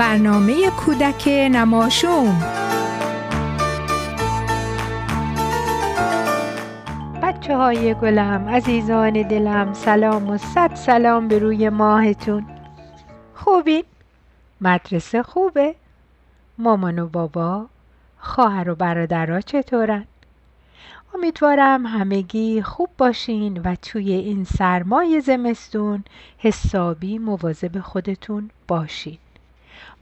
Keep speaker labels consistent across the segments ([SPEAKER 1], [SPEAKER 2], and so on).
[SPEAKER 1] برنامه کودک نماشوم
[SPEAKER 2] بچه های گلم عزیزان دلم سلام و صد سلام به روی ماهتون خوبین؟ مدرسه خوبه؟ مامان و بابا؟ خواهر و برادرها چطورن؟ امیدوارم همگی خوب باشین و توی این سرمای زمستون حسابی مواظب خودتون باشین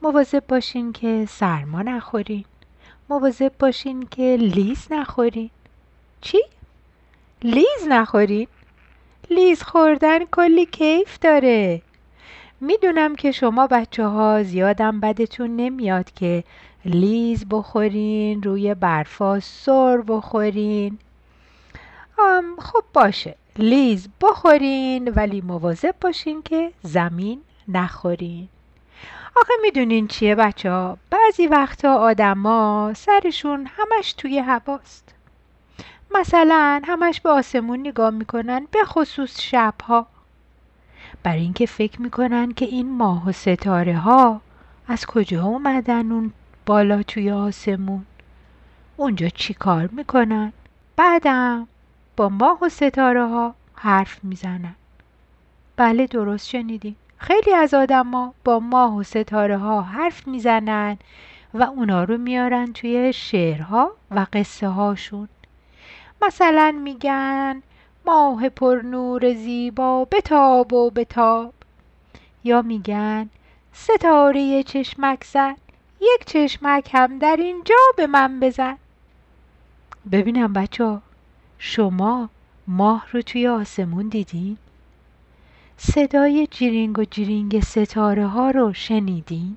[SPEAKER 2] مواظب باشین که سرما نخورین. مواظب باشین که لیز نخورین. چی؟ لیز نخورین؟ لیز خوردن کلی کیف داره. می‌دونم که شما بچه ها زیادم بدتون نمیاد که لیز بخورین روی برفا سر بخورین. خب باشه. لیز بخورین ولی مواظب باشین که زمین نخورین. آخه می‌دونین چیه بچه ها؟ بعضی وقتا آدما سرشون همش توی هواست. مثلا همش به آسمون نگاه می‌کنن به خصوص شبها. برای اینکه فکر می‌کنن که این ماه و ستاره ها از کجا اومدن اون بالا توی آسمون. اونجا چی کار می‌کنن؟ بعدم با ماه و ستاره ها حرف می‌زنن. بله درست شنیدین. خیلی از آدما با ماه و ستاره ها حرف می‌زنن و اونا رو میارن توی شعرها و قصه هاشون مثلا میگن ماه پر نور زیبا بتاب و بتاب. یا میگن ستاره چشمک زن یک چشمک هم در اینجا به من بزن. ببینم بچه شما ماه رو توی آسمون دیدین؟ صدای جیرینگ و جیرینگ ستاره ها رو شنیدین؟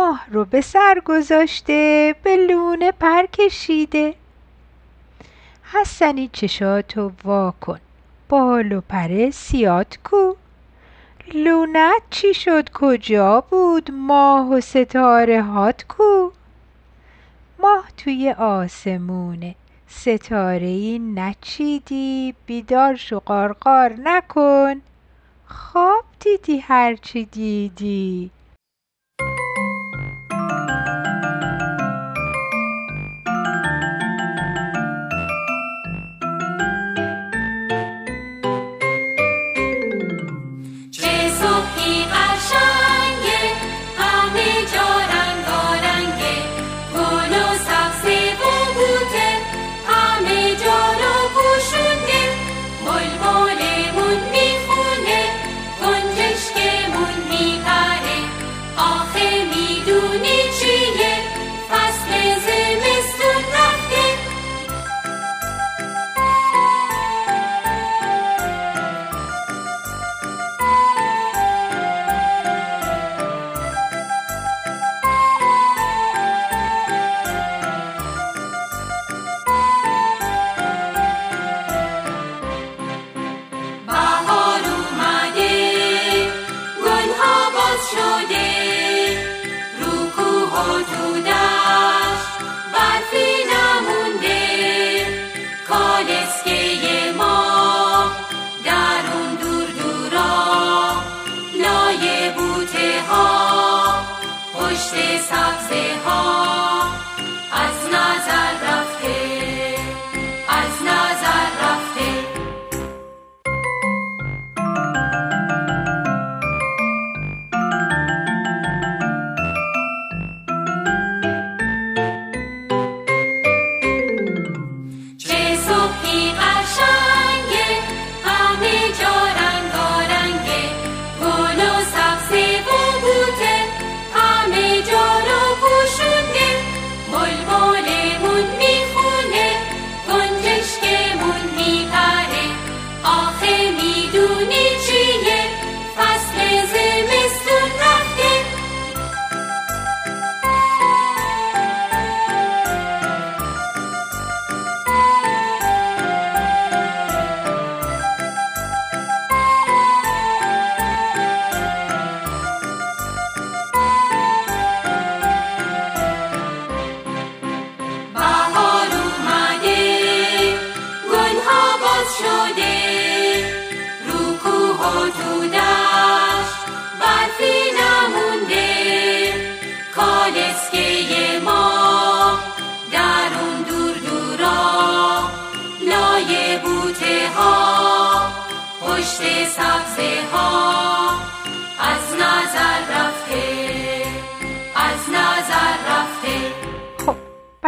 [SPEAKER 2] ماه رو به سر گذاشته به لونه پر کشیده. حسنی چشاتو وا کن بال و پر سیات کو. لونت چی شد کجا بود ماه و ستاره هات کو؟ ماه توی آسمونه ستاره ای نچیدی بیدار شو قارقار نکن. خواب دیدی هرچی دیدی.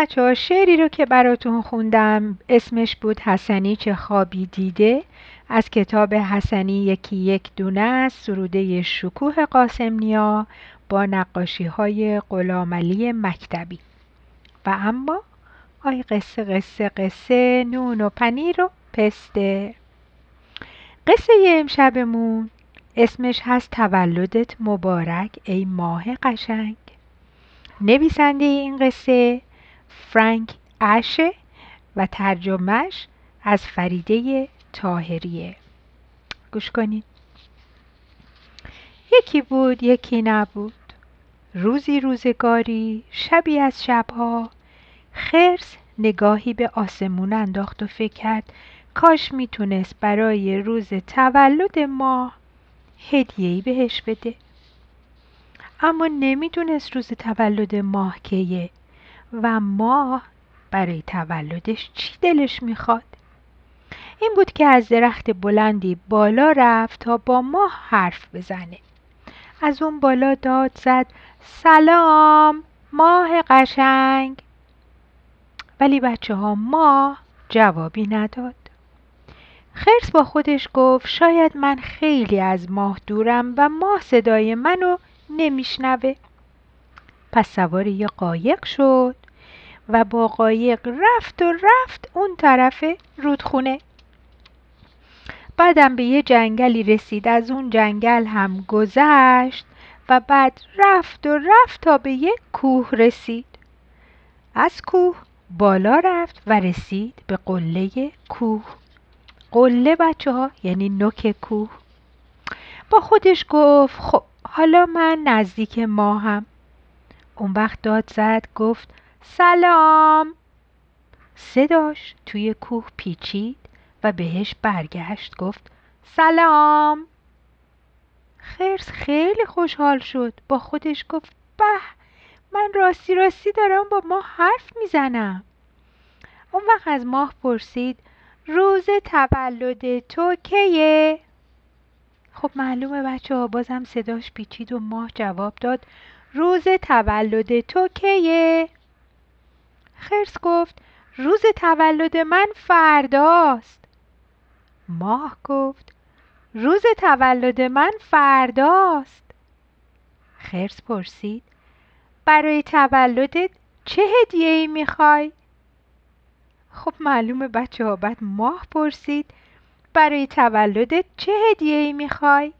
[SPEAKER 2] بچه ها شعری رو که براتون خوندم اسمش بود حسنی چه خوابی دیده. از کتاب حسنی یکی یک دونه است سروده شکوه قاسم با نقاشی های غلامعلی مکتبی. و اما آی قصه قصه قصه نون و پنیر و پسته. قصه امشبمون اسمش هست تولدت مبارک ای ماه قشنگ. نویسنده این قصه فرانک اشه و ترجمهش از فریده تاهریه گوش کنید. یکی بود یکی نبود. روزی روزگاری شبی از شبها. خرس نگاهی به آسمون انداخت و فکر کرد کاش می‌تونست برای روز تولد ماه هدیهی بهش بده. اما نمی‌دونست روز تولد ماه کیه. و ماه برای تولدش چی دلش می‌خواد؟ این بود که از درخت بلندی بالا رفت تا با ماه حرف بزنه. از اون بالا داد زد سلام ماه قشنگ. ولی بچه ها ماه جوابی نداد. خرس با خودش گفت شاید من خیلی از ماه دورم و ماه صدای منو نمیشنوه. پس سوار یه قایق شد. و با قایق رفت و رفت اون طرف رودخونه. بعدم به یه جنگلی رسید. از اون جنگل هم گذشت و بعد رفت و رفت تا به یه کوه رسید. از کوه بالا رفت و رسید به قله کوه. قله بچه ها یعنی نوک کوه. با خودش گفت خب حالا من نزدیک ماهم. اون وقت داد زد گفت سلام صداش توی کوه پیچید و بهش برگشت گفت سلام خرس خیلی خوشحال شد با خودش گفت به من راستی راستی دارم با ماه حرف می‌زنم اون وقت از ماه پرسید روز تولد تو کیه؟ خب معلومه بچه ها بازم صداش پیچید و ماه جواب داد روز تولد تو کیه؟ خرس گفت روز تولد من فرداست ماه گفت روز تولد من فرداست خرس پرسید برای تولدت چه هدیه ای می‌خوای؟ خب معلومه بچه ها بعد ماه پرسید برای تولدت چه هدیه ای می‌خوای؟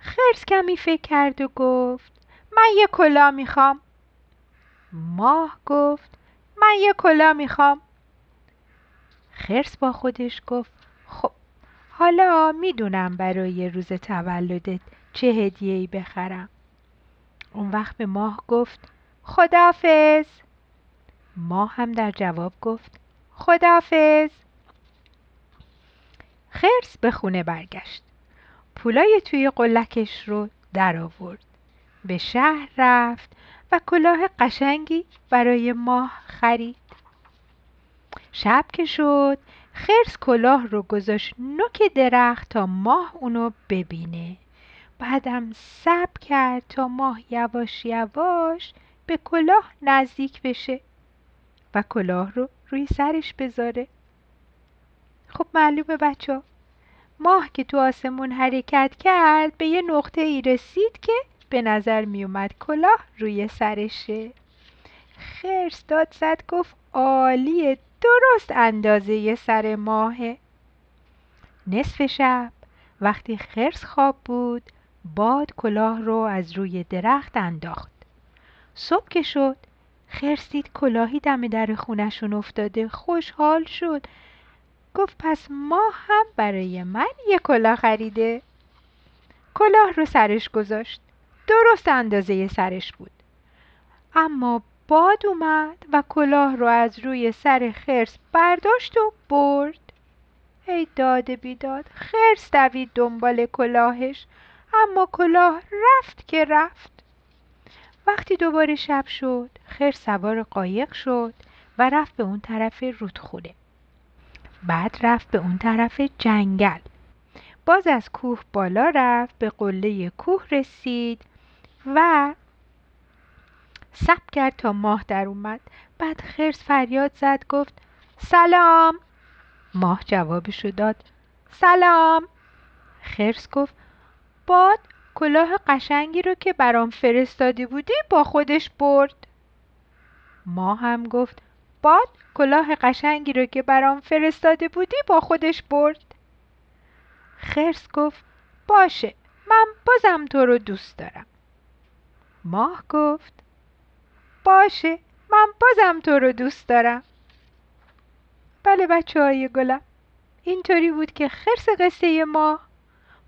[SPEAKER 2] خرس کمی فکر کرد و گفت من یه کلا می‌خوام ماه گفت من یه کلا می‌خوام. خرس با خودش گفت خب حالا می‌دونم برای روز تولدت چه هدیه ای بخرم. اون وقت به ماه گفت خدافز ماه هم در جواب گفت خدافز خرس به خونه برگشت. پولای توی قلکش رو در آورد. به شهر رفت. و کلاه قشنگی برای ماه خرید. شب که شد خرس کلاه رو گذاشت نوک درخت تا ماه اونو ببینه. بعدم سب کرد تا ماه یواش یواش به کلاه نزدیک بشه و کلاه رو روی سرش بذاره. خب معلومه بچه ماه که تو آسمون حرکت کرد به یه نقطه ای رسید که به نظر می اومد کلاه روی سرشه. خرس داد زد گفت عالیه درست اندازه سر ماهه. نصف شب وقتی خرس خواب بود باد کلاه رو از روی درخت انداخت. صبح که شد خرس دید کلاهی دم در خونشون افتاده خوشحال شد. گفت پس ما هم برای من یه کلاه خریده. کلاه رو سرش گذاشت. درست اندازه سرش بود. اما باد اومد و کلاه رو از روی سر خرس برداشت و برد. ای داد بیداد خرس دوید دنبال کلاهش اما کلاه رفت که رفت. وقتی دوباره شب شد خرس سوار قایق شد و رفت به اون طرف رودخونه. بعد رفت به اون طرف جنگل. باز از کوه بالا رفت به قله کوه رسید و سب کرد تا ماه در اومد. بعد خرس فریاد زد گفت سلام. ماه جوابشو داد سلام. خرس گفت باد کلاه قشنگی رو که برام فرستاده بودی با خودش برد. ما هم گفت باد کلاه قشنگی رو که برام فرستاده بودی با خودش برد. خرس گفت باشه من بازم تو رو دوست دارم. ماه گفت باشه من بازم تو رو دوست دارم بله بچه های گلم اینطوری بود که خرس قصه ماه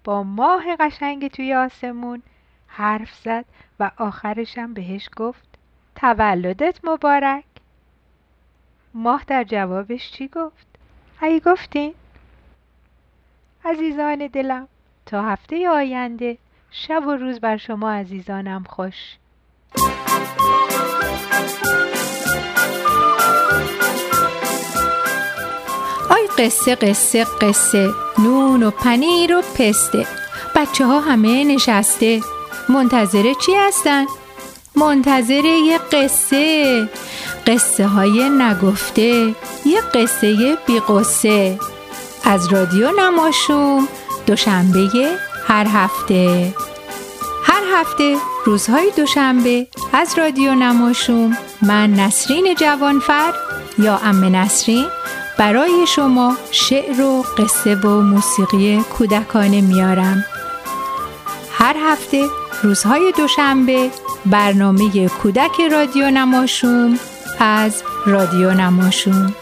[SPEAKER 2] با ماه قشنگ توی آسمون حرف زد و آخرشم بهش گفت تولدت مبارک ماه در جوابش چی گفت؟ ای گفتین؟ عزیزان دلم تا هفته آینده شب و روز بر شما عزیزانم خوش.
[SPEAKER 1] آی قصه قصه قصه نون و پنیر و پسته. بچه ها همه نشسته. منتظر چی هستن؟ منتظر یه قصه. قصه های نگفته یه قصه بی قصه از رادیو نماشوم دوشنبه هر هفته. هفته روزهای دوشنبه از رادیو نماشوم من نسرین جوانفر یا ام نسرین برای شما شعر و قصه و موسیقی کودکانه میارم. هر هفته روزهای دوشنبه برنامه کودک رادیو نماشوم از رادیو نماشوم.